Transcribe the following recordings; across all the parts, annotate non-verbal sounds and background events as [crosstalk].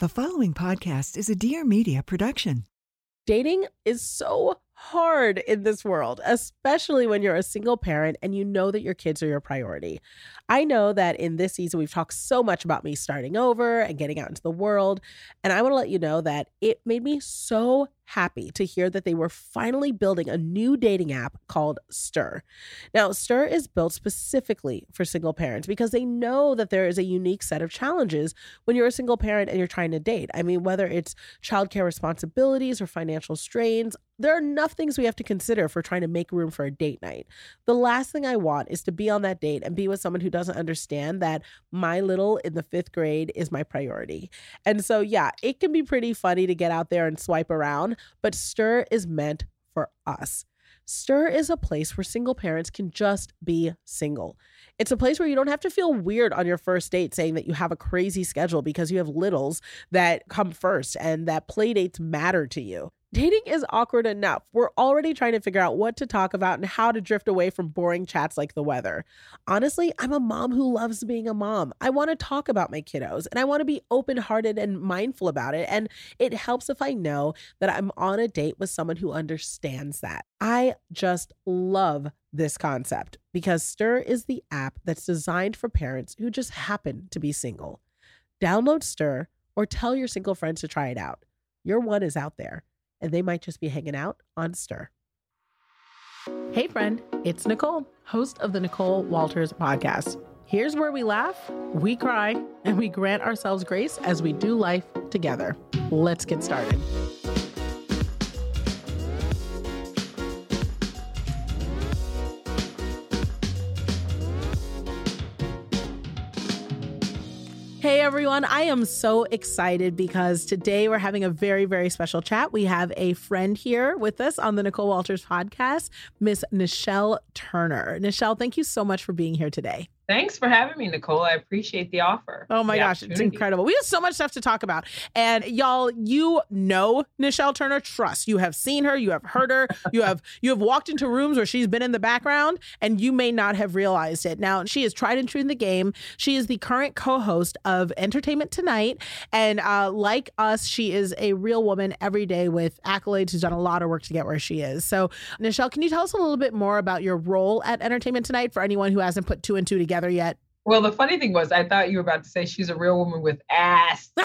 The following podcast is a Dear Media production. Dating is so hard in this world, especially when you're a single parent and you know that your kids are your priority. I know that in this season, we've talked so much about me starting over and getting out into the world. And I want to let you know that it made me so happy to hear that they were finally building a new dating app called Stir. Now, Stir is built specifically for single parents because they know that there is a unique set of challenges when you're a single parent and you're trying to date. I mean, whether it's childcare responsibilities or financial strains, there are enough things we have to consider for trying to make room for a date night. The last thing I want is to be on that date and be with someone who doesn't understand that my little in the fifth grade is my priority. And so, yeah, it can be pretty funny to get out there and swipe around, but Stir is meant for us. Stir is a place where single parents can just be single. It's a place where you don't have to feel weird on your first date saying that you have a crazy schedule because you have littles that come first and that play dates matter to you. Dating is awkward enough. We're already trying to figure out what to talk about and how to drift away from boring chats like the weather. Honestly, I'm a mom who loves being a mom. I want to talk about my kiddos and I want to be open hearted and mindful about it. And it helps if I know that I'm on a date with someone who understands that. I just love this concept because Stir is the app that's designed for parents who just happen to be single. Download Stir or tell your single friends to try it out. Your one is out there and they might just be hanging out on Stir. Hey, friend, it's Nicole, host of the Nicole Walters podcast. Here's where we laugh, we cry, and we grant ourselves grace as we do life together. Let's get started. Hey everyone, I am so excited because today we're having a very, very special chat. We have a friend here with us on the Nicole Walters podcast, Miss Nischelle Turner. Nischelle, thank you so much for being here today. Thanks for having me, Nicole. I appreciate the offer. Oh my gosh, it's incredible. We have so much stuff to talk about. And y'all, you know Nischelle Turner. Trust. You have seen her, you have heard her, [laughs] you have you have walked into rooms where she's been in the background, and you may not have realized it. Now, she is tried and true in the game. She is the current co-host of Entertainment Tonight. And uh, like us, she is a real woman every day with accolades who's done a lot of work to get where she is. So, Nischelle, can you tell us a little bit more about your role at Entertainment Tonight for anyone who hasn't put two and two together? Together yet? Well, the funny thing was, I thought you were about to say she's a real woman with ass. [laughs]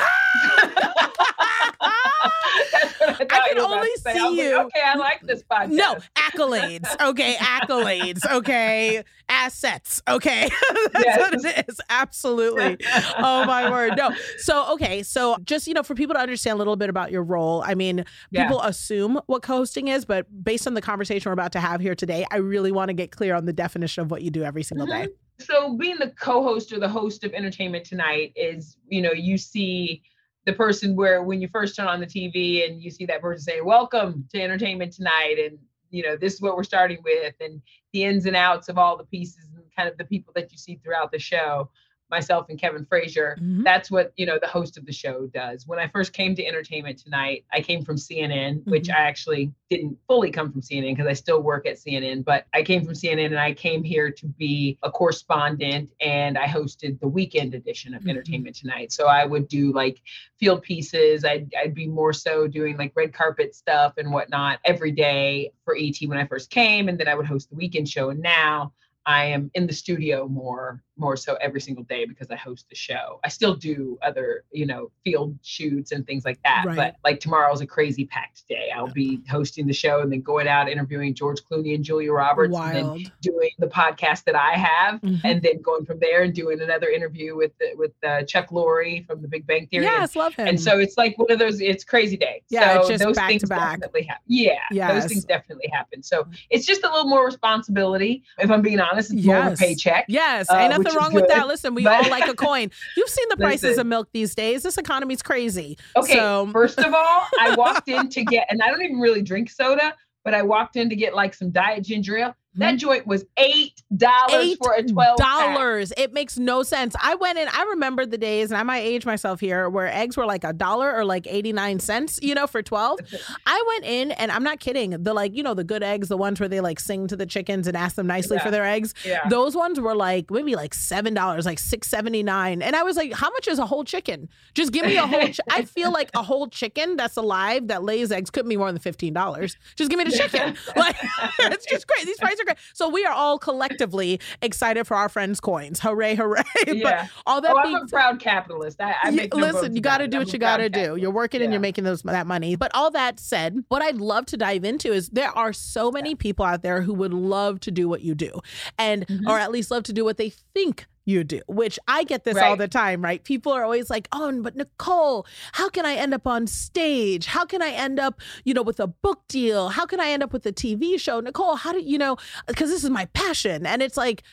I, I can only see you. Like, okay, I like this podcast. No accolades. Okay, accolades. Okay, assets. Okay, [laughs] that's yes. what it is. Absolutely. oh my word. No. So okay. So just you know, for people to understand a little bit about your role. I mean, people yeah. assume what co-hosting is, but based on the conversation we're about to have here today, I really want to get clear on the definition of what you do every single mm-hmm. day. So being the co-host or the host of Entertainment Tonight is, you know, you see the person where when you first turn on the TV and you see that person say, "Welcome to Entertainment Tonight," and you know this is what we're starting with, and the ins and outs of all the pieces and kind of the people that you see throughout the show myself and Kevin Frazier. Mm-hmm. That's what, you know, the host of the show does. When I first came to Entertainment Tonight, I came from CNN, mm-hmm. which I actually didn't fully come from CNN because I still work at CNN, but I came from CNN and I came here to be a correspondent and I hosted the weekend edition of mm-hmm. Entertainment Tonight. So I would do like field pieces. I'd, I'd be more so doing like red carpet stuff and whatnot every day for ET when I first came. And then I would host the weekend show. And now I am in the studio more more so every single day because I host the show. I still do other, you know, field shoots and things like that. Right. But like tomorrow's a crazy packed day. I'll be hosting the show and then going out interviewing George Clooney and Julia Roberts and then doing the podcast that I have Mhm. and then going from there and doing another interview with the, with uh, Chuck Lorre from The Big Bang Theory. And- Yes, love him. and so it's like one of those, it's crazy day. Yeah, so those back things to back. definitely happen. Yeah, Yes. those things definitely happen. So it's just a little more responsibility. If I'm being honest, it's more of a Yes. paycheck. Yes, uh, nothing wrong with that. Listen, we but- all like a [laughs] coin. You've seen the prices Listen. of milk these days. This economy's crazy. Okay, So- first of all, I walked in to get, and I don't even really drink soda, but I walked in to get like some diet ginger ale. That joint was eight dollars. For a twelve dollars. It makes no sense. I went in. I remember the days, and I might age myself here, where eggs were like a dollar or like eighty nine cents. You know, for twelve. I went in, and I'm not kidding. The like, you know, the good eggs, the ones where they like sing to the chickens and ask them nicely for their eggs. Yeah. Those ones were like maybe like seven dollars, like six seventy nine, and I was like, "How much is a whole chicken? Just give me a whole." Ch- I feel like a whole chicken that's alive that lays eggs could be more than fifteen dollars. Just give me the chicken. [laughs] Like [laughs] it's just great. These prices are So we are all collectively excited for our friends' coins. Hooray, hooray! [laughs] Yeah. but all that Oh, being I'm a proud capitalist. I, I you- listen, you got to do what you got to do. You're working and you're making those that money. But all that said, what I'd love to dive into is there are so many people out there who would love to do what you do, and Mhm. or at least love to do what they think you do. Which I get this all the time, right? People are always like, "Oh, but Nicole, how can I end up on stage? How can I end up, you know, with a book deal? How can I end up with a TV show? Nicole, how do you know? Because this is my passion." And it's like.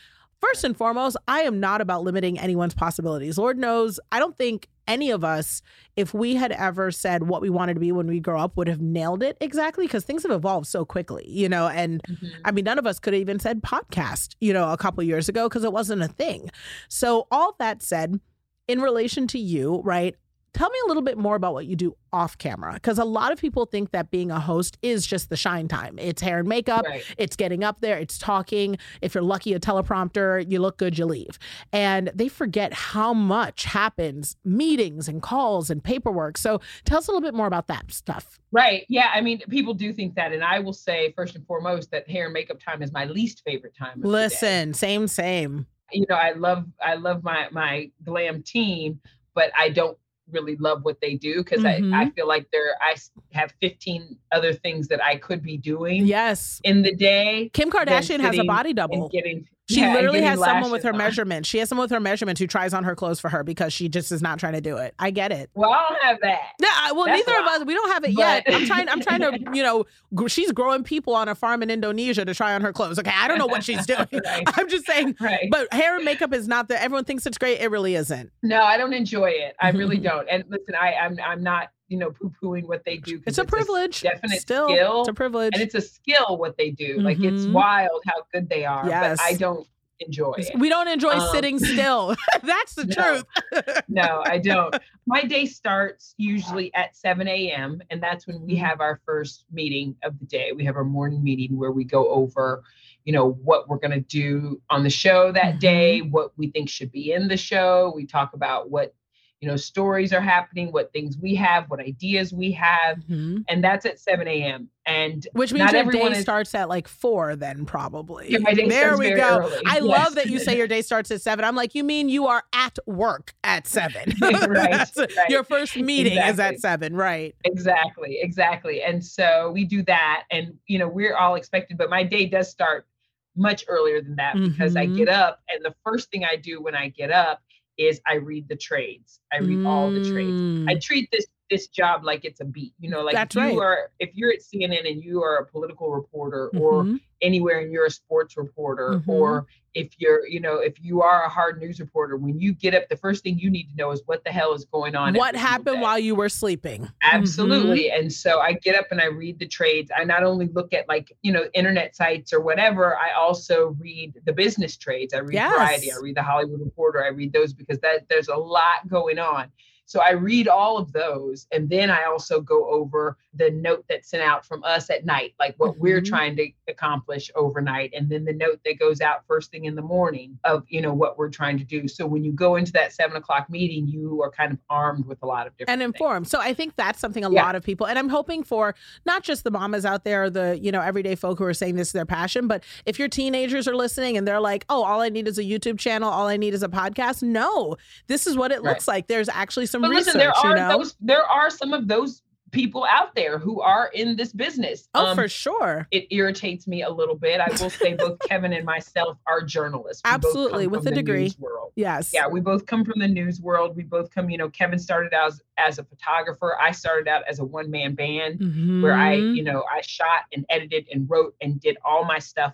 First and foremost, I am not about limiting anyone's possibilities. Lord knows, I don't think any of us, if we had ever said what we wanted to be when we grow up, would have nailed it exactly because things have evolved so quickly, you know. And Mhm. I mean, none of us could have even said podcast, you know, a couple years ago because it wasn't a thing. So, all that said, in relation to you, right? Tell me a little bit more about what you do off camera because a lot of people think that being a host is just the shine time. It's hair and makeup, Right. it's getting up there, it's talking. If you're lucky, a teleprompter, you look good, you leave. And they forget how much happens meetings and calls and paperwork. So tell us a little bit more about that stuff. Right. Yeah. I mean, people do think that. And I will say, first and foremost, that hair and makeup time is my least favorite time. of the day. Listen, same, same. You know, I love I love my my glam team, but I don't really love what they do because Mhm. I, I feel like there I have 15 other things that I could be doing Yes. in the day. Kim Kardashian has a body double. getting She yeah, literally has someone with her on. measurements. She has someone with her measurements who tries on her clothes for her because she just is not trying to do it. I get it. Well, I don't have that. Yeah, I- well, That's neither of us. We don't have it But- yet. I'm trying. I'm trying to, you know, gr- she's growing people on a farm in Indonesia to try on her clothes. Okay, I don't know what she's doing. [laughs] Right. I'm just saying. Right. But hair and makeup is not the. Everyone thinks it's great. It really isn't. No, I don't enjoy it. I really [laughs] don't. And listen, I, I'm I'm not, you know, poo-pooing what they do It's a privilege. definite Still, skill. it's a privilege. and it's a skill what they do. Like it's Mhm. wild how good they are. Yes. But I don't enjoy it. we don't enjoy Um, sitting still. [laughs] That's the no. truth. [laughs] no, I don't. My day starts usually at 7 a.m. and that's when Mm-hmm. we have our first meeting of the day. We have our morning meeting where we go over, you know, what we're gonna do on the show that Mhm. day, what we think should be in the show. We talk about what you know stories are happening, what things we have, what ideas we have, Mhm. and that's at 7 a.m. And Which means not your everyone day is- starts at like four, then probably. Yeah, there we go. early. I [laughs] Yes. love that you say your day starts at seven. I'm like, you mean you are at work at seven? [laughs] Right, [laughs] right. Your first meeting is at seven, right? Exactly, exactly. And so we do that, and you know, we're all expected, but my day does start much earlier than that because I Mhm. get up, and the first thing I do when I get up is I read the trades. I read all the trades. I Mm. treat this this job like it's a beat. You know, like That's if you right. are if you're at CNN and you are a political reporter or Mhm. anywhere and you're a sports reporter Mhm. or if you're you know if you are a hard news reporter when you get up the first thing you need to know is what the hell is going on What happened while you were sleeping? Absolutely. Mm-hmm. And so I get up and I read the trades. I not only look at like, you know, internet sites or whatever, I also read the business trades. I read Variety, I read the Hollywood Reporter, I read those because that there's a lot going on. So I read all of those. And then I also go over the note that's sent out from us at night, like what we're Mhm. trying to accomplish overnight. And then the note that goes out first thing in the morning of, you know, what we're trying to do. So when you go into that seven o'clock meeting, you are kind of armed with a lot of different and things. informed. So I think that's something a Yeah. lot of people, and I'm hoping for not just the mamas out there, the you know everyday folk who are saying this is their passion, but if your teenagers are listening and they're like, oh, all I need is a YouTube channel, all I need is a podcast. No, this is what it Right. looks like. There's actually some But research. listen, there are you know? those there are some of those people out there who are in this business. oh, Um, for sure. it irritates me a little bit. I will say both [laughs] Kevin and myself are journalists. We Absolutely, with a degree. world. Yes. Yeah, we both come from the news world. We both come, you know, Kevin started out as, as a photographer. I started out as a one man band where I, Mhm. you know, I shot and edited and wrote and did all my stuff,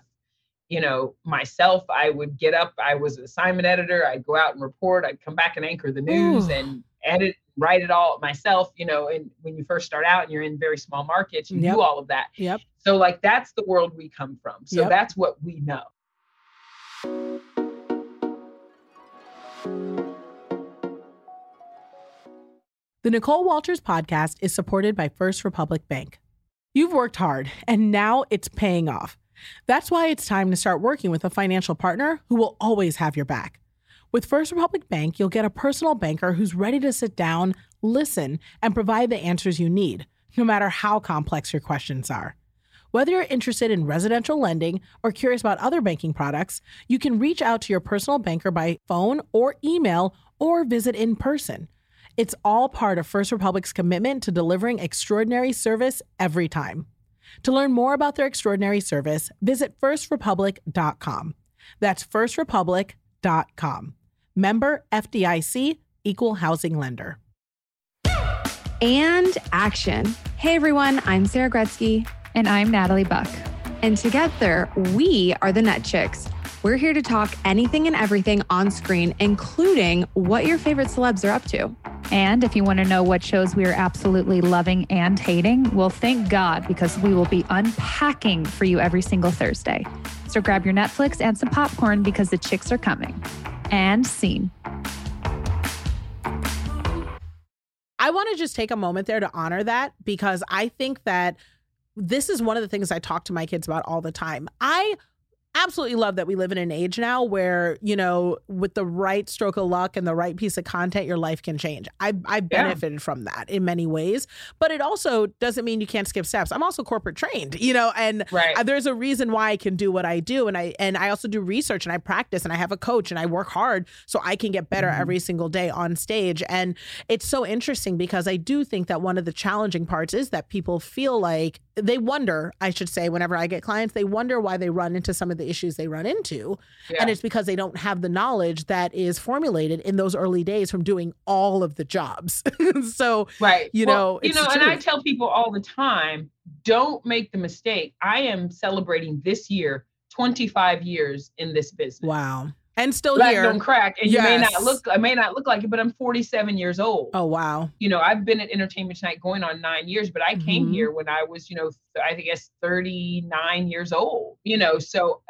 you know, myself. I would get up, I was an assignment editor, I'd go out and report, I'd come back and anchor the news Ooh. and edit, write it all myself, you know, and when you first start out and you're in very small markets, you Yep. do all of that. Yep. So like that's the world we come from. So Yep. that's what we know. The Nicole Walters podcast is supported by First Republic Bank. You've worked hard, and now it's paying off. That's why it's time to start working with a financial partner who will always have your back. With First Republic Bank, you'll get a personal banker who's ready to sit down, listen, and provide the answers you need, no matter how complex your questions are. Whether you're interested in residential lending or curious about other banking products, you can reach out to your personal banker by phone or email or visit in person. It's all part of First Republic's commitment to delivering extraordinary service every time. To learn more about their extraordinary service, visit firstrepublic.com. That's firstrepublic.com. Member FDIC, equal housing lender. and action. Hey everyone, I'm Sarah Gretzky, And I'm Natalie Buck. and together we are the Net Chicks. We're here to talk anything and everything on screen, including what your favorite celebs are up to. And if you want to know what shows we are absolutely loving and hating, well, thank God, because we will be unpacking for you every single Thursday. So grab your Netflix and some popcorn because the chicks are coming. And scene. I want to just take a moment there to honor that because I think that this is one of the things I talk to my kids about all the time. I absolutely love that we live in an age now where, you know, with the right stroke of luck and the right piece of content, your life can change. I I Yeah. benefited from that in many ways, but it also doesn't mean you can't skip steps. I'm also corporate trained, you know, and Right. there's a reason why I can do what I do and I and I also do research and I practice and I have a coach and I work hard so I can get better Mhm. every single day on stage and it's so interesting because I do think that one of the challenging parts is that people feel like they wonder, I should say whenever I get clients, they wonder why they run into some of the issues they run into Yeah. and it's because they don't have the knowledge that is formulated in those early days from doing all of the jobs. [laughs] so Right. You Well, know, you know, and I tell people all the time, don't make the mistake. I am celebrating this year 25 years in this business. wow. And still Black here. don't crack. And you may not look I may not look like it, but I'm 47 years old. Oh wow. You know, I've been at Entertainment Tonight going on nine years, but I came Mhm. here when I was, you know, I guess 39 years old. You know, so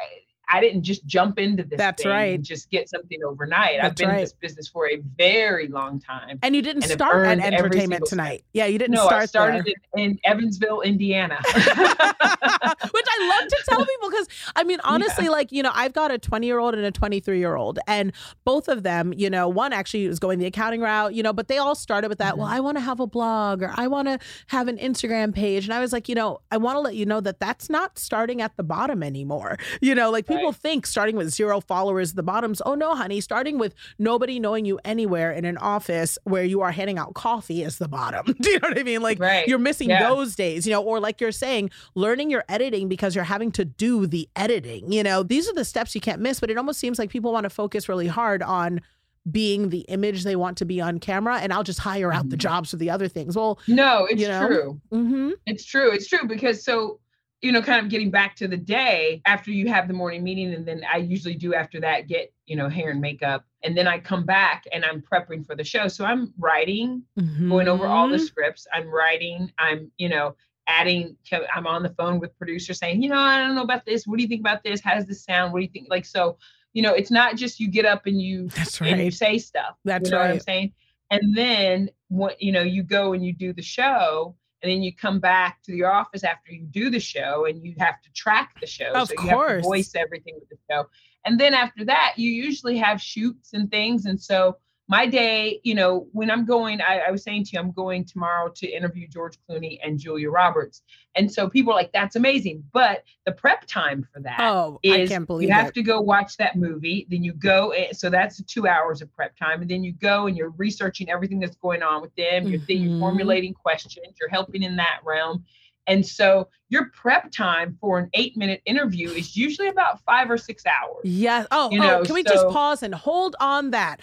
I, didn't just jump into this. That's thing right. And just get something overnight. That's I've been in this business for a very long time. And you didn't and start at entertainment single step. tonight. Yeah, you didn't no, start I started in, in Evansville, Indiana. [laughs] Which I love to tell people because I mean, honestly, like, you know, I've got a 20 year old and a 23 year old, and both of them, you know, one actually was going the accounting route, you know, but they all started with that, well, Mm-hmm. I want to have a blog or I want to have an Instagram page. And I was like, you know, I want to let you know that that's not starting at the bottom anymore. You know, like people Right. think starting with zero followers, the bottoms. Oh, no, honey, starting with nobody knowing you anywhere in an office where you are handing out coffee is the bottom. [laughs] Do you know what I mean? Like, Right. you're missing Yeah. those days, you know, or like you're saying, learning your editing because you're having to do the editing. You know, these are the steps you can't miss, but it almost seems like people want to focus really hard on being the image they want to be on camera and I'll just hire out the Mhm. jobs for the other things. Well, no, it's You know? true. mm-hmm. It's true. It's true because so, you know, kind of getting back to the day after you have the morning meeting, and then I usually do after that get, you know, hair and makeup. And then I come back and I'm prepping for the show. So I'm writing, going over all Mm-hmm. the scripts. I'm writing, I'm, you know, adding, I'm on the phone with producers saying, you know, I don't know about this. What do you think about this? How does this sound? What do you think? Like, so, you know, it's not just you get up and you That's and you say stuff. That's you know what I'm saying? And then what you know, you go and you do the show, and then you come back to your office after you do the show and you have to track the show. Of so you have course. to voice everything with the show. And then after that, you usually have shoots and things. And so my day, you know, when I'm going, I, I was saying to you, I'm going tomorrow to interview George Clooney and Julia Roberts. And so people are like, that's amazing. But the prep time for that Oh, I is can't believe you have it. to go watch that movie. Then you go, eh, so that's two hours of prep time. And then you go and you're researching everything that's going on with them. You're, then you're formulating questions. You're helping in that realm. And so your prep time for an eight minute interview is usually about five or six hours. Yes. Oh, You oh, can we just pause and hold on that?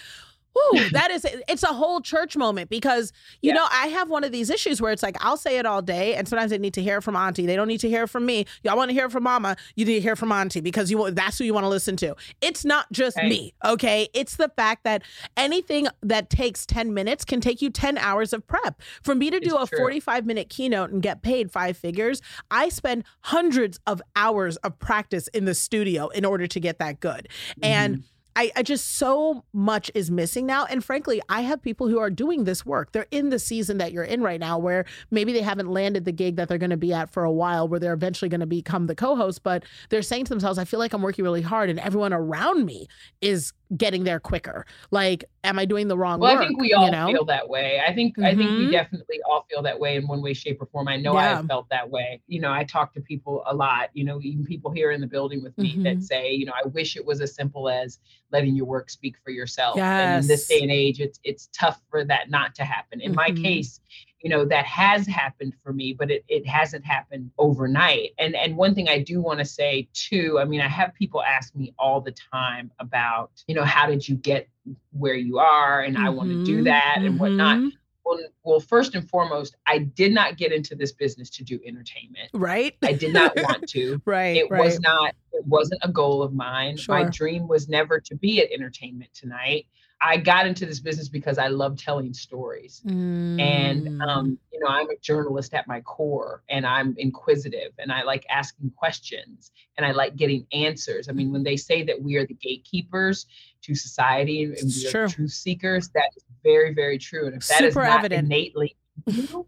Whew, [laughs] that is it's a whole church moment because you Yeah. know I have one of these issues where it's like I'll say it all day and sometimes they need to hear it from auntie. They don't need to hear it from me. Y'all want to hear it from mama, you need to hear it from auntie because you that's who you want to listen to. It's not just me, okay? It's the fact that anything that takes 10 minutes can take you 10 hours of prep. For me to do It's a true. 45 minute keynote and get paid five figures, I spend hundreds of hours of practice in the studio in order to get that good. And mm-hmm. I, I just so much is missing now. And frankly, I have people who are doing this work. They're in the season that you're in right now, where maybe they haven't landed the gig that they're going to be at for a while, where they're eventually going to become the co host. But they're saying to themselves, I feel like I'm working really hard, and everyone around me is getting there quicker. Like, am I doing the wrong Well, work? I think we all you know? feel that way. I think I think we Mhm. definitely all feel that way in one way, shape, or form. I know Yeah. I've felt that way. You know, I talk to people a lot. You know, even people here in the building with me Mhm. that say, you know, I wish it was as simple as letting your work speak for yourself. And in this day and age, it's it's tough for that not to happen. In my Mhm. case, you know that has happened for me but it, it hasn't happened overnight and and one thing i do want to say too i mean i have people ask me all the time about you know how did you get where you are and i want to do that and whatnot mhm. well, well first and foremost i did not get into this business to do entertainment Right? i did not want [laughs] to right. it right. was not it wasn't a goal of mine Sure. my dream was never to be at entertainment tonight i got into this business because i love telling stories and Mm. um, you know i'm a journalist at my core and i'm inquisitive and i like asking questions and i like getting answers i mean when they say that we are the gatekeepers to society and we are truth seekers that is very very true and if that is Super not evident. innately [laughs] in you,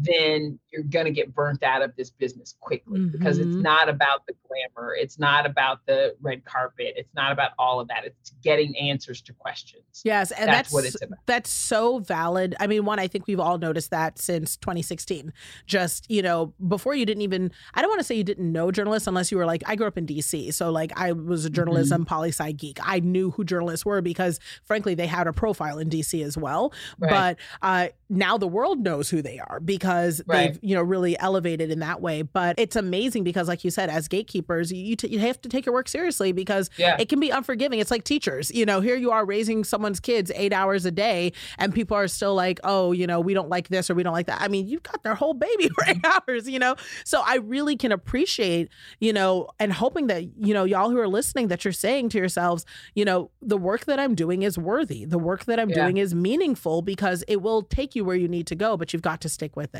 then you're going to get burnt out of this business quickly because it's Mhm. not about the glamour it's not about the red carpet it's not about all of that it's getting answers to questions Yes, and That's that's, what it's about. That's so valid. I mean, one, I think we've all noticed that since 2016. Just you know, before you didn't even. I don't want to say you didn't know journalists unless you were like, I grew up in D.C., so like I was a journalism Mm-hmm. poli sci geek. I knew who journalists were because, frankly, they had a profile in D.C. as well. Right. But uh, now the world knows who they are because Right. they've you know really elevated in that way. But it's amazing because, like you said, as gatekeepers, you t- you have to take your work seriously because yeah it can be unforgiving. It's like teachers. You know, here you are raising someone's kids eight hours a day, and people are still like, oh, you know, we don't like this or we don't like that. I mean, you've got their whole baby [laughs] for eight hours, you know? So I really can appreciate, you know, and hoping that, you know, y'all who are listening, that you're saying to yourselves, you know, the work that I'm doing is worthy. The work that I'm Yeah. doing is meaningful because it will take you where you need to go, but you've got to stick with it.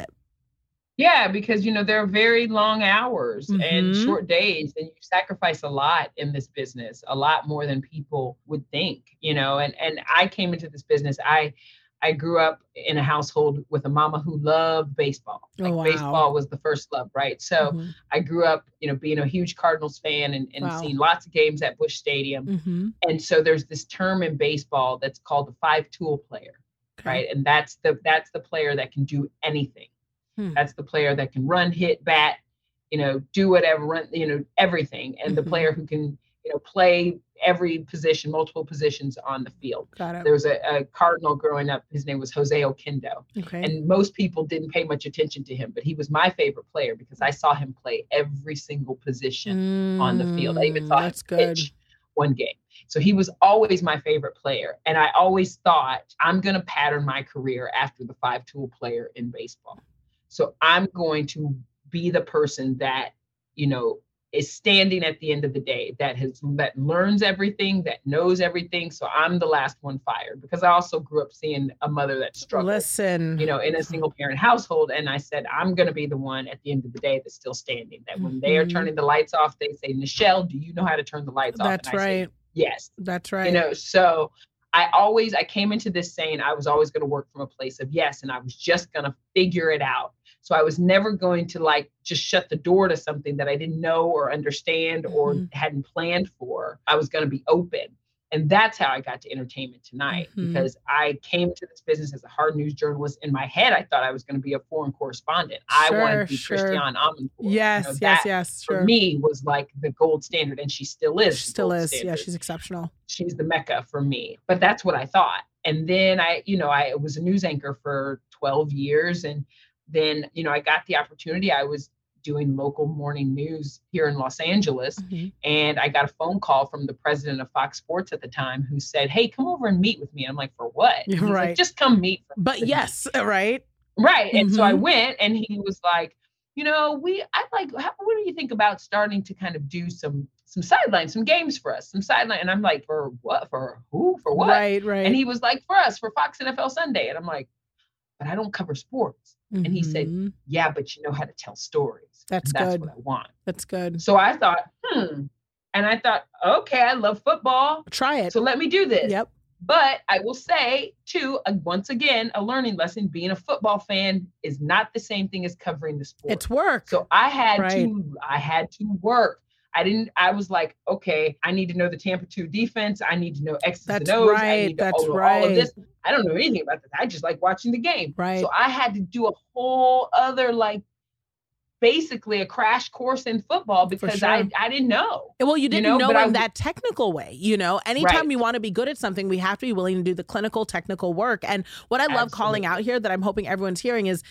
Yeah, because you know there are very long hours and Mhm. short days, and you sacrifice a lot in this business, a lot more than people would think. You know, and and I came into this business. I I grew up in a household with a mama who loved baseball. Oh, Like wow. baseball was the first love, right? So Mhm. I grew up, you know, being a huge Cardinals fan and, and Wow. seeing lots of games at Busch Stadium. Mhm. And so there's this term in baseball that's called the five tool player Okay. right? And that's the that's the player that can do anything. Hmm. That's the player that can run, hit, bat, you know, do whatever, run, you know, everything. And the Mhm. player who can, you know, play every position, multiple positions on the field. Got it. There was a, a cardinal growing up. His name was Jose Oquendo, Okay. and most people didn't pay much attention to him, but he was my favorite player because I saw him play every single position on the field. I even Mm, saw him That's good. pitch one game. So he was always my favorite player. And I always thought I'm going to pattern my career after the five tool player in baseball. So I'm going to be the person that, you know, is standing at the end of the day that has that learns everything, that knows everything. So I'm the last one fired because I also grew up seeing a mother that struggled Listen. you know, in a single parent household. And I said, I'm going to be the one at the end of the day that's still standing. That when they are Mhm. turning the lights off, they say, Nischelle, do you know how to turn the lights off? That's I say, right. yes. That's right. You know, so I always I came into this saying I was always going to work from a place of yes and I was just going to figure it out. So I was never going to like just shut the door to something that I didn't know or understand or Mhm. hadn't planned for. I was going to be open. And that's how I got to entertainment tonight Mhm. because I came to this business as a hard news journalist. In my head, I thought I was going to be a foreign correspondent. I wanted to be sure. Christiane Amanpour. You Yes, know, yes, yes. For Sure. me, was like the gold standard, and she still is. she still is. Yeah, she's exceptional. she's the mecca for me but that's what i thought and then i you know i was a news anchor for 12 years and then you know i got the opportunity i was doing local morning news here in los angeles Mhm. and i got a phone call from the president of fox sports at the time who said hey come over and meet with me i'm like for what He's like, right. just come meet for But yes, right? Right. And so I Mhm. went and he was like, you know, we I like how, what do you think about starting to kind of do some some sidelines, some games for us, some sideline and I'm like, for what? For who? For what? Right, right. And he was like, for us, for Fox NFL Sunday. And I'm like, but I don't cover sports. and he said, Mhm. Yeah, but you know how to tell stories. That's that's good. what I want. That's good. So I thought, hmm. And I thought, okay, I love football. Try it. So let me do this. Yep. But I will say, too, uh, once again, a learning lesson being a football fan is not the same thing as covering the sport. It's work. so I had Right. to, I had to work. I didn't, I was like, okay, I need to know the Tampa 2 defense. I need to know X's That's and O's. I right, need to that's know all right. of this. I don't know anything about this. I just like watching the game. right. So I had to do a whole other, like, basically a crash course in football because I, sure. I didn't know. Eh, well, you didn't know, know but in I- that technical way. You know, anytime Right. we want to be good at something, we have to be willing to do the clinical, technical work. And what I love calling out here that I'm hoping everyone's hearing is.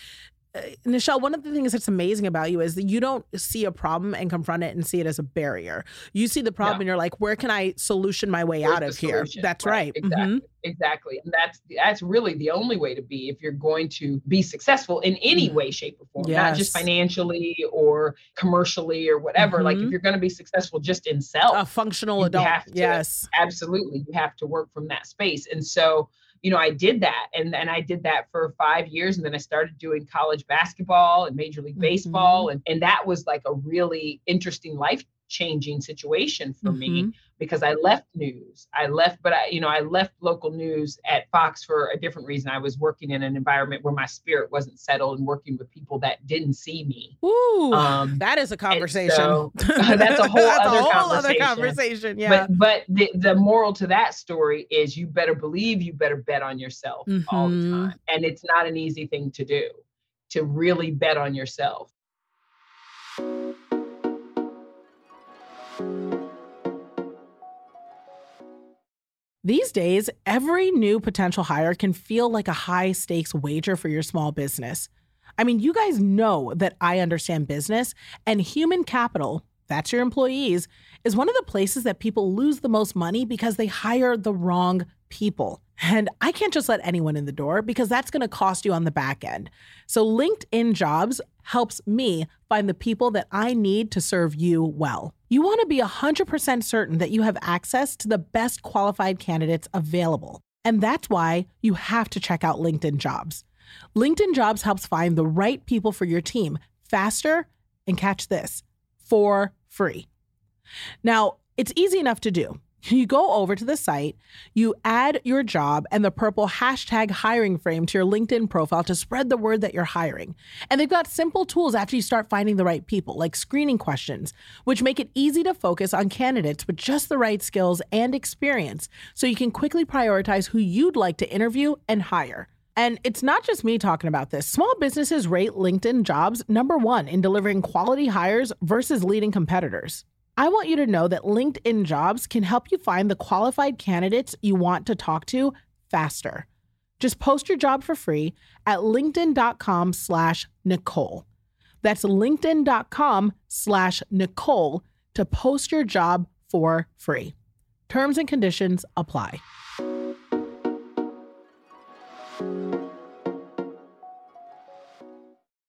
Uh, Nischelle, one of the things that's amazing about you is that you don't see a problem and confront it and see it as a barrier. You see the problem No. and you're like, where can I solution my way Where's out of here? That's right. Exactly. Mhm. Exactly. And that's that's really the only way to be if you're going to be successful in any Mm. way, shape, or form. Not just financially or commercially or whatever. Like Mhm. if you're going to be successful just in self, A functional adult. to- yes. absolutely you have to work from that space. And so, you know, I did that and and I did that for five years. And then I started doing college basketball and major league baseball. Mm-hmm. And and that was like a really interesting life changing situation for me Mhm. because I left news. I left, but I, you know, I left local news at Fox for a different reason. I was working in an environment where my spirit wasn't settled and working with people that didn't see me. Ooh, Um, that is a conversation. so- [laughs] that's a [laughs] whole That's other a whole other conversation. conversation. Yeah. But but the, the moral to that story is you better believe you better bet on yourself all the Mhm. time. And it's not an easy thing to do to really bet on yourself. These days, every new potential hire can feel like a high stakes wager for your small business. I mean, you guys know that I understand business, and human capital, that's your employees, is one of the places that people lose the most money because they hire the wrong people. And I can't just let anyone in the door because that's going to cost you on the back end. So, LinkedIn Jobs helps me find the people that I need to serve you well. You want to be 100% certain that you have access to the best qualified candidates available. And that's why you have to check out LinkedIn Jobs. LinkedIn Jobs helps find the right people for your team faster and catch this for free. Now, it's easy enough to do. You go over to the site, you add your job and the purple hashtag hiring frame to your LinkedIn profile to spread the word that you're hiring. And they've got simple tools after you start finding the right people, like screening questions, which make it easy to focus on candidates with just the right skills and experience so you can quickly prioritize who you'd like to interview and hire. And it's not just me talking about this. Small businesses rate LinkedIn jobs number one in delivering quality hires versus leading competitors. I want you to know that LinkedIn jobs can help you find the qualified candidates you want to talk to faster. Just post your job for free at linkedin.com slash Nicole. That's linkedin.com slash Nicole to post your job for free. Terms and conditions apply.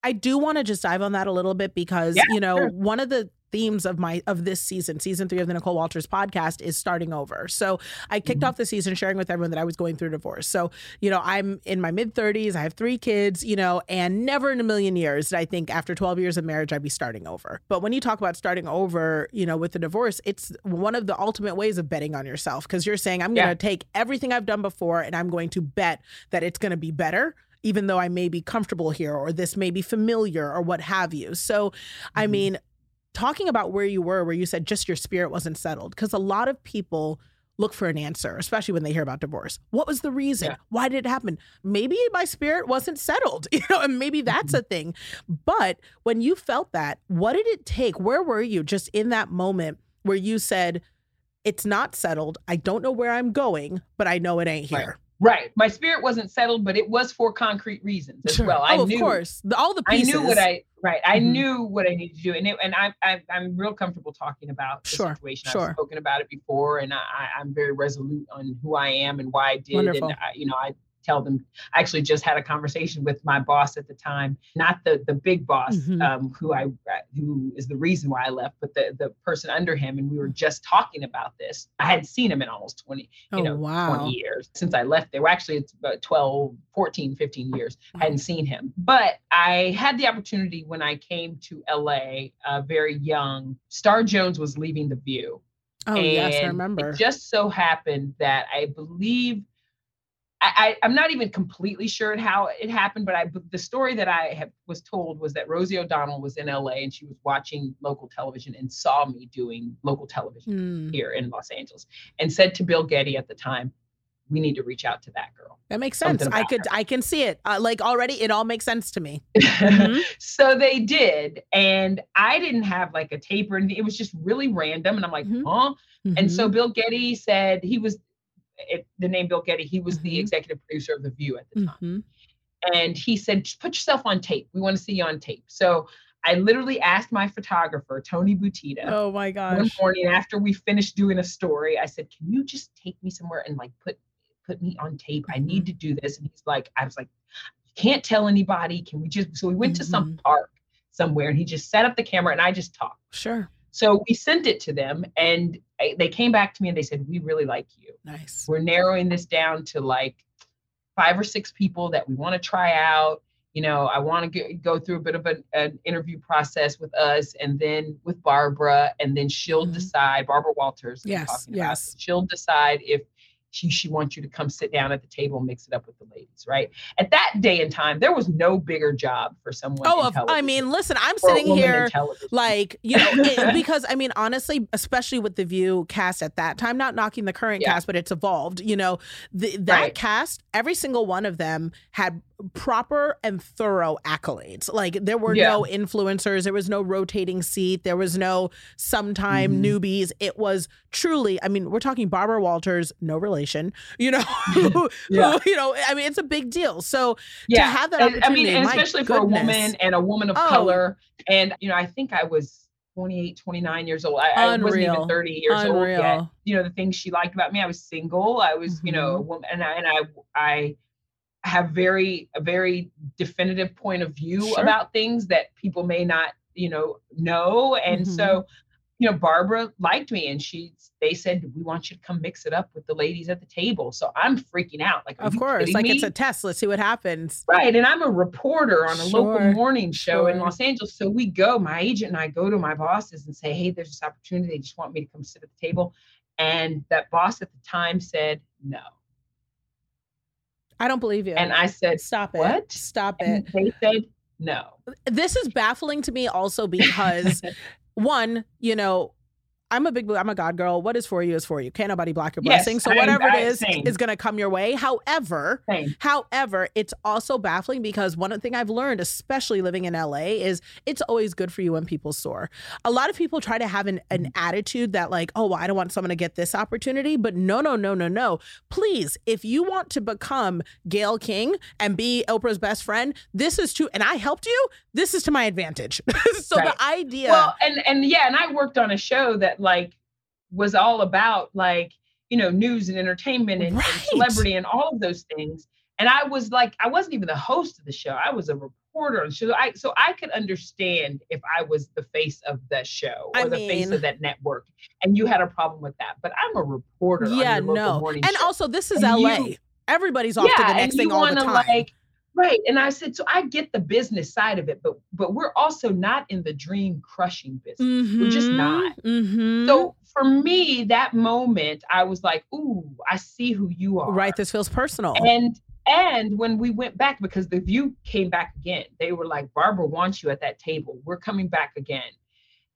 I do want to just dive on that a little bit because, Yeah, you know, sure. one of the themes of my of this season, season three of the Nicole Walters podcast, is starting over. So I kicked Mhm. off the season sharing with everyone that I was going through divorce. So you know, I'm in my mid 30s. I have three kids. You know, and never in a million years did I think after 12 years of marriage I'd be starting over. But when you talk about starting over, you know, with the divorce, it's one of the ultimate ways of betting on yourself because you're saying I'm going to Yeah. take everything I've done before and I'm going to bet that it's going to be better even though I may be comfortable here or this may be familiar or what have you. So, I Mhm. mean, talking about where you were, where you said just your spirit wasn't settled, because a lot of people look for an answer, especially when they hear about divorce. What was the reason? Yeah. Why did it happen? Maybe my spirit wasn't settled, [laughs] you know, and maybe that's a thing. But when you felt that, what did it take? Where were you just in that moment where you said, it's not settled. I don't know where I'm going, but I know it ain't here. Right. My spirit wasn't settled, but it was for concrete reasons as Sure. well. I oh, knew of course. The, all the pieces. I knew what I right. I Mhm. knew what I needed to do, and it, and I, I I'm real comfortable talking about the Sure, situation. sure. I've spoken about it before, and I, I- I'm very resolute on who I am and why I did. Wonderful. And I, you know, I tell them. I actually just had a conversation with my boss at the time, not the the big boss, Mhm. um, who I who is the reason why I left, but the the person under him, and we were just talking about this. I hadn't seen him in almost 20 you oh, know, wow. 20 years since I left there. Well, actually, it's about 12, 14, 15 years. Mm-hmm. I hadn't seen him. But I had the opportunity when I came to LA, uh, very young. Star Jones was leaving The View. Oh, yes, I remember. It just so happened that I believe. I, I'm not even completely sure how it happened, but I but the story that I have was told was that Rosie O'Donnell was in LA and she was watching local television and saw me doing local television Hmm, here in Los Angeles and said to Bill Geddie at the time, we need to reach out to that girl. that makes sense. I could, I can see it. Uh, like already, it all makes sense to me. [laughs] Mhm. so they did. And I didn't have like a tape or anything. It was just really random. And I'm like, Mhm. huh? And so Mhm. Bill Geddie said he was it, the name Bill Geddie, he was the Mhm. executive producer of The View at the time. Mhm. And he said, just put yourself on tape. We want to see you on tape. So I literally asked my photographer, Tony Butita, Oh my one morning after we finished doing a story, I said, "Can you just take me somewhere and like put put me on tape? I Mm-hmm. need to do this." And he's like, "I was like, can't tell anybody. Can we just?" So we went to some Mhm. park somewhere, and he just set up the camera, and I just talked. Sure. So we sent it to them, and I, they came back to me and they said, "We really like you. Nice. We're narrowing this down to like five or six people that we want to try out." You know, I want to go through a bit of an, an interview process with us and then with Barbara, and then she'll Mhm. decide, Barbara Walters. I'm Yes, about, yes. She'll decide if she, she wants you to come sit down at the table and mix it up with the ladies, right? At that day and time, there was no bigger job for someone. Oh, I mean, listen, I'm sitting here like you know [laughs] it, because i mean honestly especially with the view cast at that time not knocking the current Yeah. cast but it's evolved you know the, that Right. cast every single one of them had proper and thorough accolades like there were Yeah. no influencers there was no rotating seat there was no sometime Mhm. newbies it was truly i mean we're talking barbara walters no relation you know [laughs] who- Yeah. you know i mean it's a big deal so yeah, to have that and- I mean, especially for a woman and a woman of Oh. color. And you know, I think I was 28, 29 years old. I, I wasn't even 30 years old yet. You know, the things she liked about me, I was single. I was, you know, a Mhm. woman, and I, and I, I have very a very definitive point of view Sure. about things that people may not, you know, know. And Mhm. so, you know, Barbara liked me, and she they said we want you to come mix it up with the ladies at the table. So I'm freaking out. Like, Of course, like me? it's a test. Let's see what happens. Right. And I'm a reporter on a local morning show in. Los Angeles. So we go, my agent and I go to my bosses and say, Hey, there's this opportunity. They just want me to come sit at the table. And that boss at the time said, No. I don't believe you. And I said, stop it. "What?" Stop and it. they said, No. This is baffling to me also because [laughs] one, you know, I'm a big, I'm a God girl. What is for you is for you. Can't nobody block your Yes, blessing. So I- whatever I- it is, same. is going to come your way. However, Same. However, it's also baffling because one thing I've learned, especially living in LA, is it's always good for you when people soar. A lot of people try to have an, Mm-hmm. an attitude that, like, oh, well, I don't want someone to get this opportunity. But no, no, no, no, no. Please, if you want to become Gayle King and be Oprah's best friend, this is to, and I helped you, this is to my advantage. [laughs] so Right. the idea. Well, and and yeah, and I worked on a show that like was all about like, you know, news and entertainment and, and celebrity and all of those things. And I was like, I wasn't even the host of the show. I was a reporter reporter. So I so I could understand if I was the face of that show or I the face of that network, and you had a problem with that. But I'm a reporter. on Yeah, no. And show. also, this is And LA. you- Everybody's off to the next thing all the time. Like, right. And I said, so I get the business side of it, but but we're also not in the dream crushing business. We're just not. Mm-hmm. So for me, that moment, I was like, ooh, I see who you are. right, this feels personal. And and when we went back, because the view came back again, they were like, Barbara wants you at that table. We're coming back again.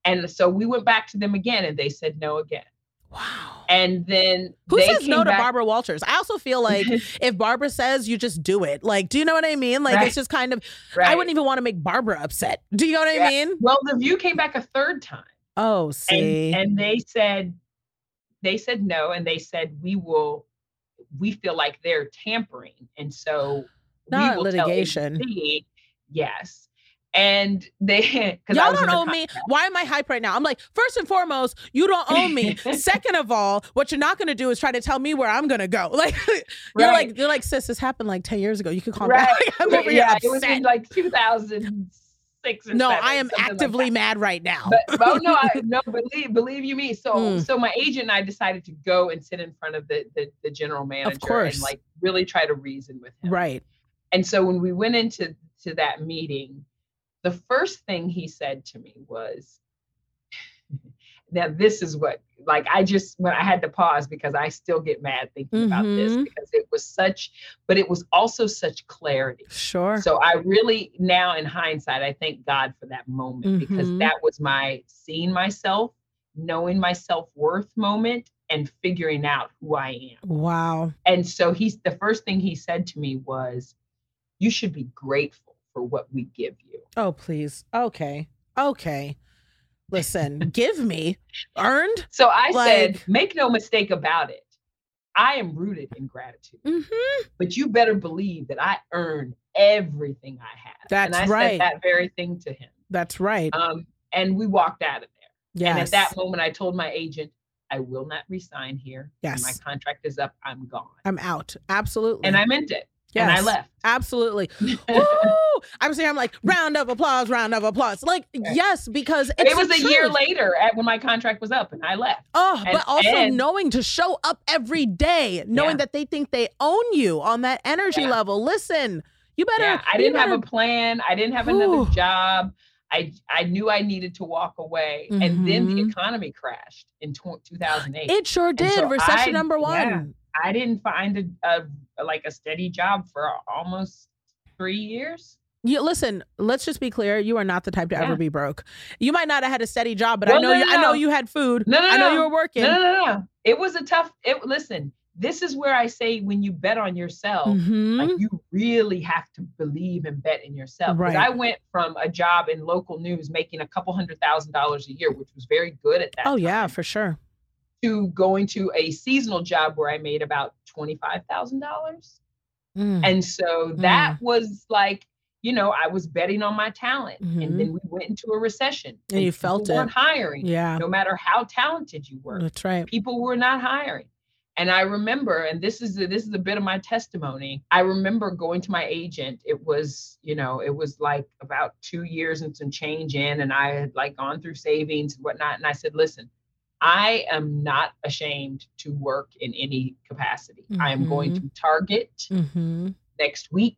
And so we went back to them again and they said no again. Wow. And then Who they says no to back- Barbara Walters? I also feel like [laughs] if Barbara says, you just do it. Like, do you know what I mean? Like, Right. it's just kind of, I wouldn't even want to make Barbara upset. Do you know what I mean? Well, the view came back a third time. Oh, see. and, and they said they said no and they said we will we feel like they're tampering and so Not we will tell litigation. ABC, yes and they [laughs] because Y'all don't owe me. Why am I hype right now? I'm like, first and foremost, you don't own me. [laughs] Second of all, what you're not gonna do is try to tell me where I'm gonna go. [laughs] Like you're like, you're like, sis, this happened like 10 years ago. You could call right over yeah it was in like 2006 no, seven, I am something like actively mad right now. but, but oh, no, I, no, believe believe you me. So Mm. so my agent and I decided to go and sit in front of the the, the general manager and like really try to reason with him. right. And so when we went into to that meeting, the first thing he said to me was, [laughs] "Now this is what like I just when I had to pause because I still get mad thinking about this Mhm. because it was such, but it was also such clarity. Sure. So I really now in hindsight, I thank God for that moment because Mhm. that was my seeing myself, knowing my self-worth moment and figuring out who I am. wow. And so he's the first thing he said to me was, You should be grateful for what we give you. Oh, please. Okay. Okay. Listen, [laughs] give me earned. So I said, Make no mistake about it. I am rooted in gratitude, Mm-hmm. but you better believe that I earned everything I have. and That's I right. said that very thing to him. That's right. Um, and we walked out of there. yes. And at that moment, I told my agent, I will not resign here. When My contract is up. I'm gone. I'm out. Absolutely. And I meant it. And I left. Absolutely. [laughs] Woo! I'm saying I'm like round of applause, round of applause. Like yes, because it's it was a year later at when my contract was up and I left. Oh, And- but also and- knowing to show up every day, knowing Yeah. that they think they own you on that energy Yeah. level. Listen, you better. Yeah, I didn't have a plan. I didn't have another job. I I knew I needed to walk away, and then the Mhm. economy crashed in tw- 2008. It sure did. so Recession I- number one. Yeah. I didn't find a, a like a steady job for almost three years. You listen. Let's just be clear. You are not the type to ever be broke. You might not have had a steady job, but I know no, you. no, I know you had food. No, no, I know no. you were working. No, no, no. It was a tough. It listen. This is where I say when you bet on yourself, Mhm. like you really have to believe and bet in yourself. Right. I went from a job in local news making a couple hundred thousand dollars a year, which was very good at that. oh yeah, for sure. To going to a seasonal job where I made about twenty five thousand dollars, Mm. and so that was like. You know, I was betting on my talent, Mhm. and then we went into a recession, And you felt it. weren't hiring, Yeah, no matter how talented you were that's right. people were not hiring and i remember and this is this is a bit of my testimony i remember going to my agent it was you know it was like about two years and some change in and i had like gone through savings and whatnot and i said listen i am not ashamed to work in any capacity i am going to target Mm-hmm. next week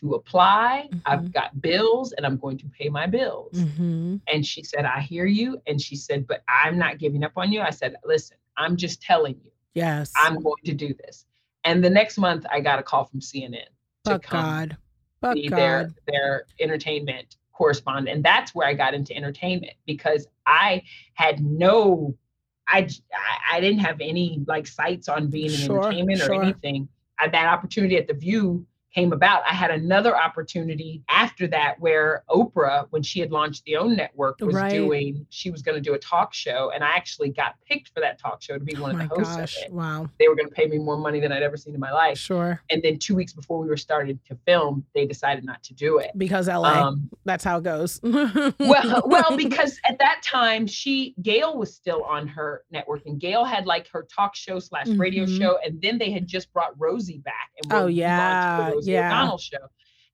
to apply Mhm. i've got bills and i'm going to pay my bills Mm-hmm. and she said, I hear you. And she said, but I'm not giving up on you. I said, listen, I'm just telling you, Yes. I'm going to do this. And the next month, I got a call from CNN to come God. But be God. their, their entertainment correspondent. And that's where I got into entertainment because I had no, I, I didn't have any like sights on being in Sure, entertainment or sure. anything. I, that opportunity at The View came about. I had another opportunity after that where Oprah, when she had launched the OWN network, was Right. doing, she was going to do a talk show. And I actually got picked for that talk show to be Oh one of the hosts gosh. of it. Wow. They were going to pay me more money than I'd ever seen in my life. Sure. And then two weeks before we were started to film, they decided not to do it. Because LA. Um, that's how it goes. [laughs] well, [laughs] well, because at that time she Gayle was still on her network, and Gayle had like her talk show slash radio Mhm. show, and then they had just brought Rosie back, and Oh, were- relaunched yeah, the. O'Donnell show,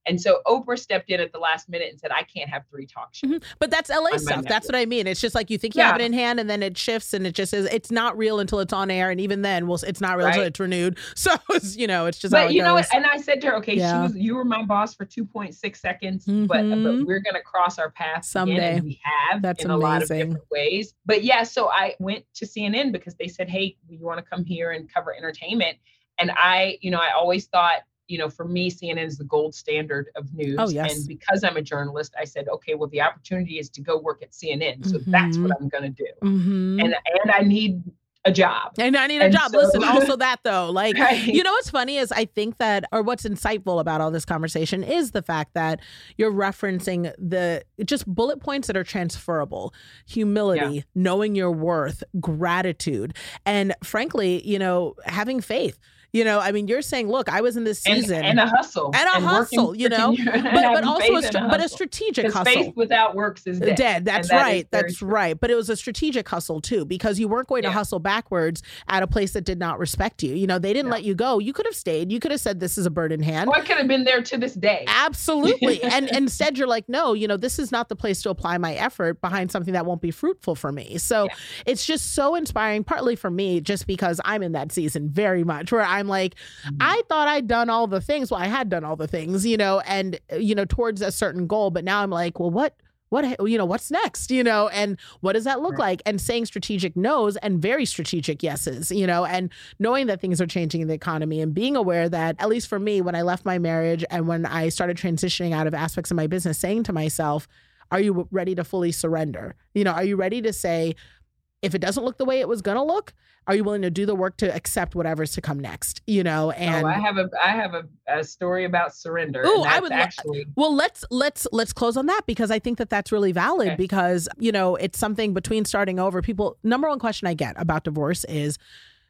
And so Oprah stepped in at the last minute and said, I can't have three talk shows. Mhm. But that's LA stuff. That's what. I mean. It's just like you think you have it in hand and then it shifts and it just is it's not real until it's on air and even then well it's not real until it's renewed. [laughs] So it's you know, it's just But it you know goes. what? And I said to her, okay, Yeah. she was you were my boss for 2.6 seconds, but, but Mhm. we're gonna cross our paths Someday. we have That's in a lot of amazing. different ways. But yeah, so I went to CNN because they said, Hey, you want to come here and cover entertainment? And I, you know, I always thought, you know, for me, CNN is the gold standard of news. Oh, yes. And because I'm a journalist, I said, okay, well, the opportunity is to go work at CNN. So that's what I'm gonna do. Mhm. And and I need a job. And I need a and job. so- Listen, [laughs] also that though, like Right. you know what's funny is I think that or what's insightful about all this conversation is the fact that you're referencing the just bullet points that are transferable. Humility, knowing your worth, gratitude, and frankly, you know, having faith. You know, I mean, you're saying, look, I was in this season and a hustle And a working hustle, you know, [laughs] but but also a, and stra- but a strategic hustle. faith without works is dead. Dead. That's And that right. That's true. right. But it was a strategic hustle too, because you weren't going to hustle backwards at a place that did not respect you. You know, they didn't Yeah. let you go. You could have stayed. You could have said, "This is a bird in hand." Oh, I could have been there to this day. Absolutely. and [laughs] and instead you're like, no, you know, this is not the place to apply my effort behind something that won't be fruitful for me. So Yeah. it's just so inspiring, partly for me, just because I'm in that season very much where I'm like, Mm-hmm. I thought I'd done all the things. Well, I had done all the things, you know, and uh, you know, towards a certain goal. But now I'm like, well, what what you know what's next you know and what does that look like and saying strategic no's and very strategic yeses you know and knowing that things are changing in the economy and being aware that at least for me when i left my marriage and when i started transitioning out of aspects of my business saying to myself are you ready to fully surrender you know are you ready to say if it doesn't look the way it was going to look are you willing to do the work to accept whatever's to come next you know and oh, I have a I have a, a story about surrender. And I would actually Well, let's let's let's close on that because I think that that's really valid Okay. because you know it's something between starting over. People, number one question I get about divorce is.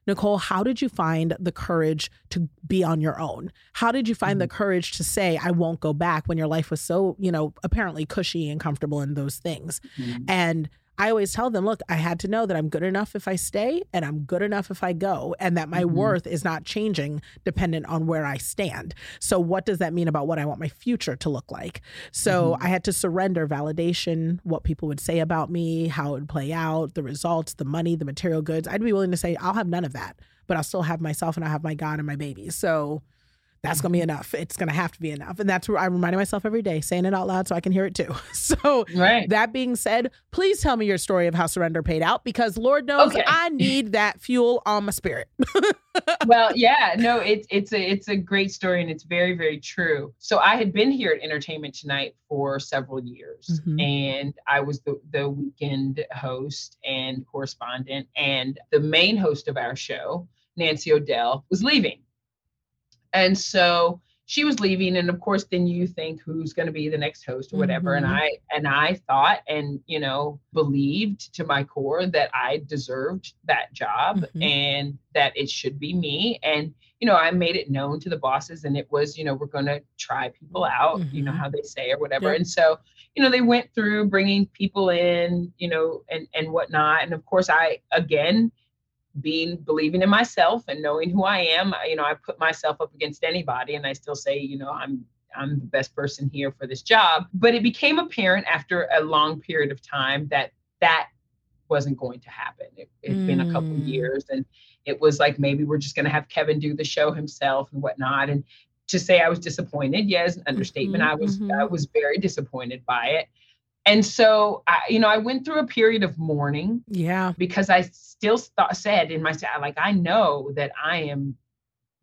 Nicole, how did you find the courage to be on your own? How did you find the courage to say, I won't go back when your life was so, you know, apparently cushy and comfortable in those things? Mhm. And I always tell them, look, I had to know that I'm good enough if I stay and I'm good enough if I go, and that my Mhm. worth is not changing dependent on where I stand. So, what does that mean about what I want my future to look like? So, Mhm. I had to surrender validation, what people would say about me, how it would play out, the results, the money, the material goods. I'd be willing to say, I'll have none of that, but I'll still have myself and I'll have my God and my babies. So, that's going to be enough. It's going to have to be enough. And that's where I'm reminding myself every day, saying it out loud so I can hear it too. [laughs] So, right. that being said, please tell me your story of how surrender paid out because Lord knows Okay. I need that fuel on my spirit. [laughs] well, yeah, no, it's it's a it's a great story and it's very very true. So I had been here at Entertainment Tonight for several years, Mhm. and I was the the weekend host and correspondent, and the main host of our show, Nancy O'Dell, was leaving, and so she was leaving and of course then you think who's going to be the next host or whatever and Mhm. i and i thought and you know believed to my core that i deserved that job Mhm. and that it should be me and you know i made it known to the bosses and it was you know we're going to try people out you know Mhm. how they say or whatever and so you know they went through bringing people in you know and and whatnot and of course i again being believing in myself and knowing who I am, I- you know, I put myself up against anybody and I still say, you know, I'm I'm the best person here for this job. But it became apparent after a long period of time that that wasn't going to happen. It had been a couple Mm. years and it was like maybe we're just going to have Kevin do the show himself and whatnot. And to say I was disappointed, yes, an understatement. Mhm, I was I mhm. was very disappointed by it. And so I, you know, I went through a period of mourning Yeah. because I still thought, said in myself, like, I know that I am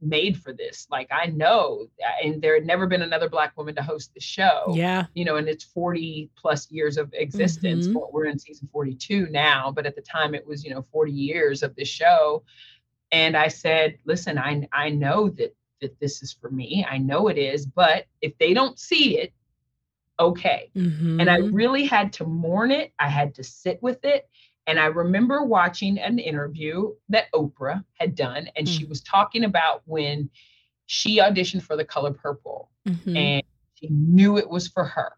made for this. Like, I know, and there had never been another Black woman to host the show, Yeah. you know, and it's 40 plus years of existence. Mhm. We're in season 42 now, but at the time it was, you know, 40 years of this show. And I said, listen, I, I know that, that this is for me. I know it is, but if they don't see it, okay and I Mhm. really had to mourn it. I had to sit with it. And I remember watching an interview that Oprah had done, and she was talking about when she auditioned for The Color Purple Mhm. and she knew it was for her,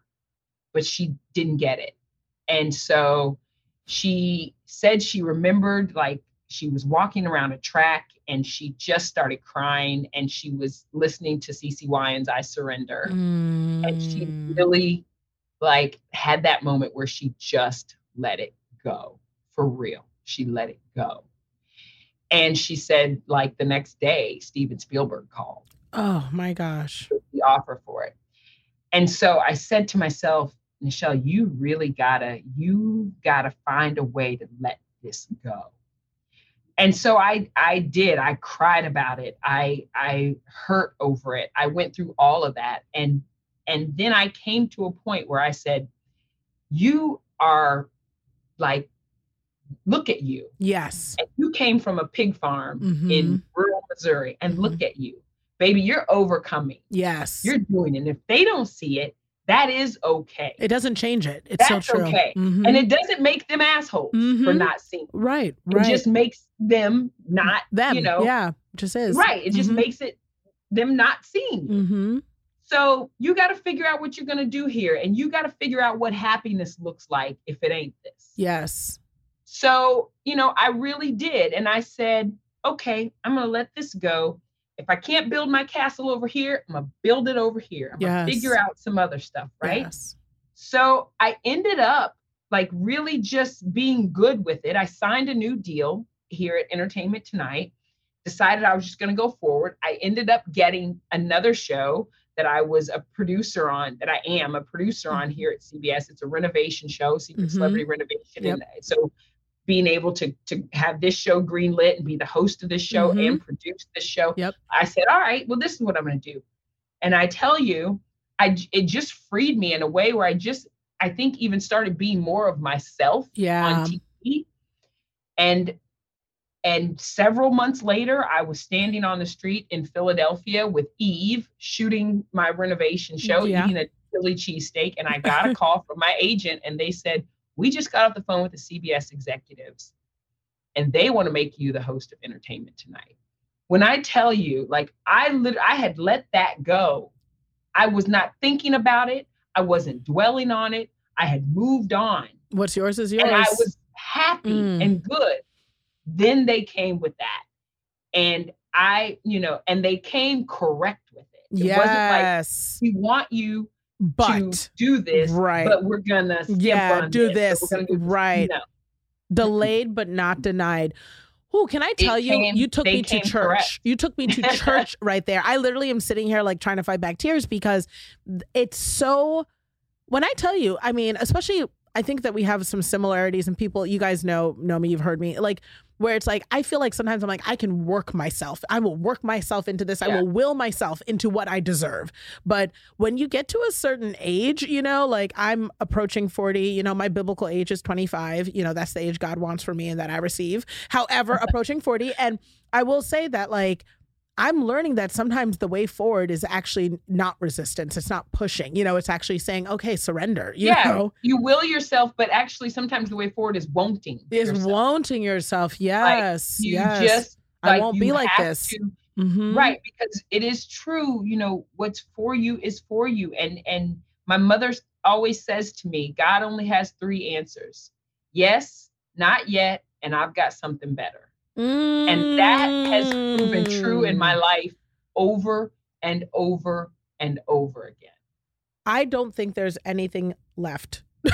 but she didn't get it. And so she said she remembered like she was walking around a track and she just started crying and she was listening to Winans I Surrender. And she Mm. really like had that moment where she just let it go. For real. She let it go. And she said like the next day steven spielberg called. Oh my gosh. the offer for it. And so i said to myself Nischelle you really gotta you gotta find a way to let this go and so i i did i cried about it. I i hurt over it. I went through all of that. And and then i came to a point where i said you are like look at you. Yes. and you came from a pig farm Mhm. in rural missouri and look at you. Baby you're overcoming. Yes. you're doing it. And if they don't see it that is okay it doesn't change it. It's That's so true. okay. Mhm. and it doesn't make them assholes for Mhm. not seeing it. right. it just makes them not them. you know Yeah. Just is. right it just Mhm. makes it them not seeing. Mm-hmm. so you got to figure out what you're going to do here and you got to figure out what happiness looks like if it ain't this Yes. so you know i really did and i said okay i'm going to let this go if i can't build my castle over here i'm going to build it over here i'm gonna figure out some other stuff right Yes. So I ended up like really just being good with it. I signed a new deal here at Entertainment Tonight, decided I was just going to go forward. I ended up getting another show that I was a producer on, that I am a producer on here at CBS. It's a renovation show, Secret Mhm. Celebrity Renovation. Yep. And so being able to to have this show greenlit and be the host of this show Mhm. and produce this show, Yep. I said, all right, well, this is what I'm going to do. And I tell you, I it just freed me in a way where I just I think even started being more of myself Yeah. on TV. And and several months later, I was standing on the street in Philadelphia with Eve shooting my renovation show, Yeah. eating a Philly cheesesteak, and I got a [laughs] call from my agent, and they said, "We just got off the phone with the CBS executives, and they want to make you the host of Entertainment Tonight." When I tell you, like I lit- I had let that go. I was not thinking about it. I wasn't dwelling on it. I had moved on What's yours is yours. and I was happy Mm. and good. Then they came with that. And I, you know, and they came correct with it. It wasn't like yes. we want you but do this, right. but we're gonna Yeah, do this, gonna do this. right. No. delayed but not denied. Who can I tell you? came- you took me to church. correct. You took me to [laughs] church right there. I literally am sitting here like trying to fight back tears because it's so. When I tell you, I mean, especially I think that we have some similarities and people you guys know know me, you've heard me, like where it's like I feel like sometimes I'm like, I can work myself. I will work myself into this. I will will myself into what I deserve. But when you get to a certain age, you know, like I'm approaching 40, you know, my biblical age is 25. You know, that's the age God wants for me and that I receive. However, [laughs] approaching 40. And I will say that like I'm learning that sometimes the way forward is actually not resistance. It's not pushing. You know, it's actually saying, okay, surrender. You yeah, know, you will yourself, but actually sometimes the way forward is wanting. is yourself. wanting yourself. Yes. You yes. just I won't be like this. to- Mhm. right because it is true you know what's for you is for you and and my mother always says to me god only has three answers yes not yet and i've got something better and that has proven true in my Mm. life over and over and over again I don't think there's anything left. [laughs] [laughs]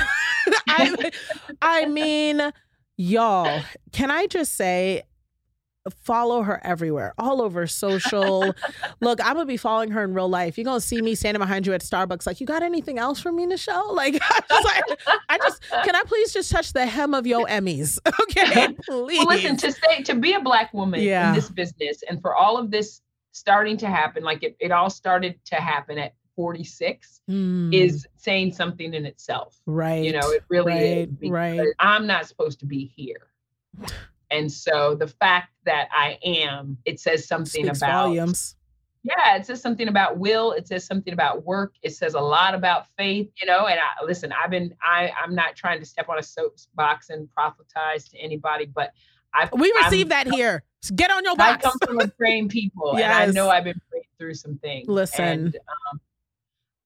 I, I mean, y'all, can I just say, follow her everywhere, all over social. [laughs] Look, I'm gonna be following her in real life. You're gonna see me standing behind you at Starbucks, like, you got anything else for me, Nischelle? [laughs] Like, I just, like, I just, can I please just touch the hem of your Emmys? [laughs] Okay, please. well listen to say to be a black woman Yeah. in this business and for all of this starting to happen like it, it all started to happen at 46 Mm, is saying something in itself right. you know it really right, because right. i'm not supposed to be here and so the fact that i am it says something Speaks about volumes. yeah it says something about will it says something about work it says a lot about faith you know and i listen i've been i i'm not trying to step on a soapbox and prophetize to anybody but i We I'm- received that here. Get on your box. I come from a [laughs] praying people, and I know I've been praying through some things. Listen. and, um,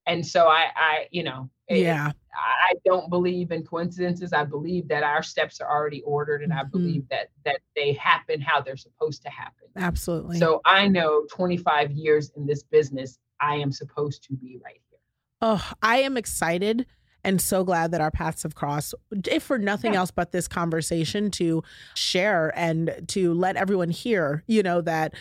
and so I, I, you know, it- yeah. I don't believe in coincidences. I believe that our steps are already ordered and I Mhm. believe that that they happen how they're supposed to happen. Absolutely. So I know 25 years in this business, I am supposed to be right here. Oh, I am excited and so glad that our paths have crossed, if for nothing Yeah. else but this conversation to share and to let everyone hear, you know, that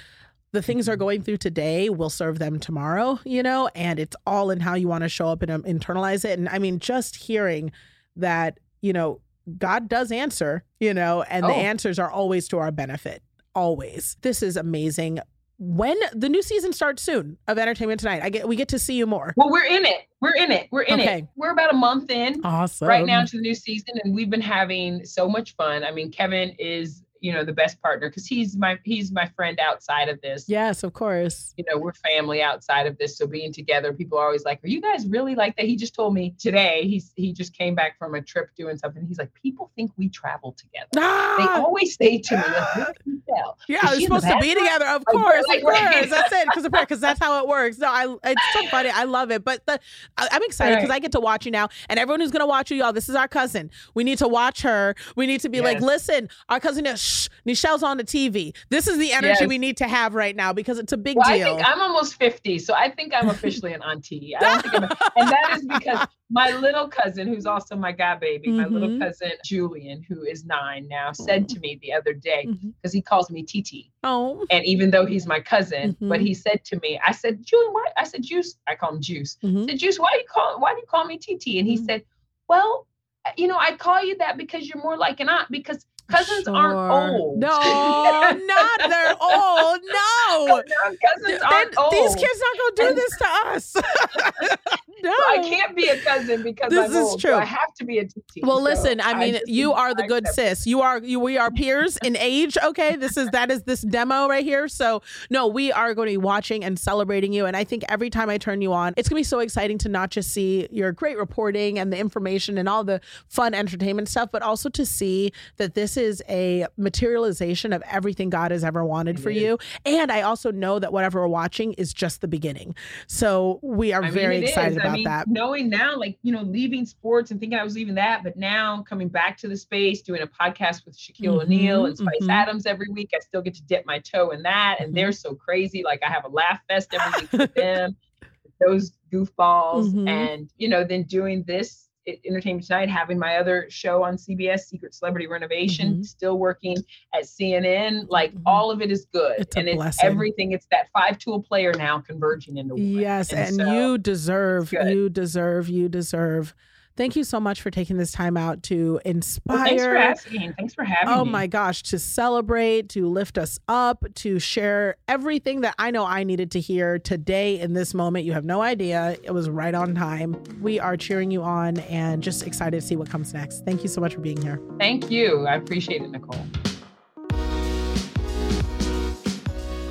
the things Mm-hmm. are going through today will serve them tomorrow, you know, and it's all in how you want to show up and um, internalize it. And I mean, just hearing that, you know, God does answer, you know, and the Oh. answers are always to our benefit. Always. This is amazing. When the new season starts soon of Entertainment Tonight, I get we get to see you more. Well, we're in it. We're in it. We're in Okay. it. We're about a month in. Awesome. right now to the new season and we've been having so much fun i mean kevin is you know the best partner because he's my he's my friend outside of this Yes, of course. you know we're family outside of this so being together people are always like are you guys really like that he just told me today he's he just came back from a trip doing something he's like people think we travel together they Ah, always say to me like, "Where can you [gasps] tell?" yeah, we're she in the supposed to be together. Of course, like, of course. That's it. Because because that's how it works. No, I it's so funny. I love it. But the I, I'm [laughs] excited because Right. I get to watch you now, and everyone who's gonna watch you, y'all. This is our cousin. We need to watch her. We need to be like, listen, our cousin is shh, Nischelle's on the TV. This is the energy Yes. we need to have right now because it's a big well, I deal. think I'm almost 50, so I think I'm officially an auntie. I don't think I'm, a- [laughs] and that is because my little cousin, who's also my god baby, my little Mhm. cousin Julian, who is nine now, said to me the other day because he calls me TT, oh, and even though he's my cousin, but Mhm. he said to me, I said, Julian, why? I said, Juice. I call him Juice. I Mhm. said, Juice, why do you call? Why do you call me TT? And he Mhm. said, Well, you know, I call you that because you're more like an aunt because cousins aren't old. No, [laughs] not they're old. No. cousins aren't old. These kids not gonna do this to us. [laughs] no, So I can't be a cousin because This I'm is old. true. So I have to be a TT. Well, So listen. I mean, just you are the good sis. You are you. We are peers in age. Okay, this is that is this demo right here. So no, we are going to be watching and celebrating you. And I think every time I turn you on, it's going to be so exciting to not just see your great reporting and the information and all the fun entertainment stuff, but also to see that this is a materialization of everything God has ever wanted for you. And I also know that whatever we're watching is just the beginning. So we are I very it excited is. About I mean, that. Knowing now, like, you know, leaving sports and thinking I was leaving that, but now coming back to the space, doing a podcast with Shaquille Mhm, O'Neal and Spice mhm. Adams every week, I still get to dip my toe in that. And Mhm. they're so crazy. Like, I have a laugh fest every week with [laughs] them, those goofballs. Mhm. And, you know, then doing this Entertainment Tonight, having my other show on CBS, Secret Celebrity Renovation, Mhm. still working at CNN. Like, Mhm. all of it is good. It's and it's blessing. everything. It's that five tool player now converging into one. Yes, and, so- you deserve, you deserve, you deserve. Thank you so much for taking this time out to inspire. Well, thanks for asking. Thanks for having Oh me. Oh my gosh, to celebrate, to lift us up, to share everything that I know I needed to hear today in this moment. You have no idea. It was right on time. We are cheering you on and just excited to see what comes next. Thank you so much for being here. Thank you. I appreciate it, Nicole.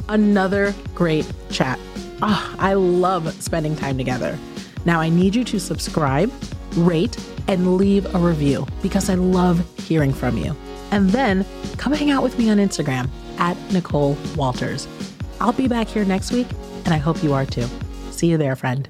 another great chat. Ah, I love spending time together. Now, I need you to subscribe, rate, and leave a review because I love hearing from you. And then come hang out with me on Instagram at Nicole Walters. I'll be back here next week, and I hope you are too. See you there, friend.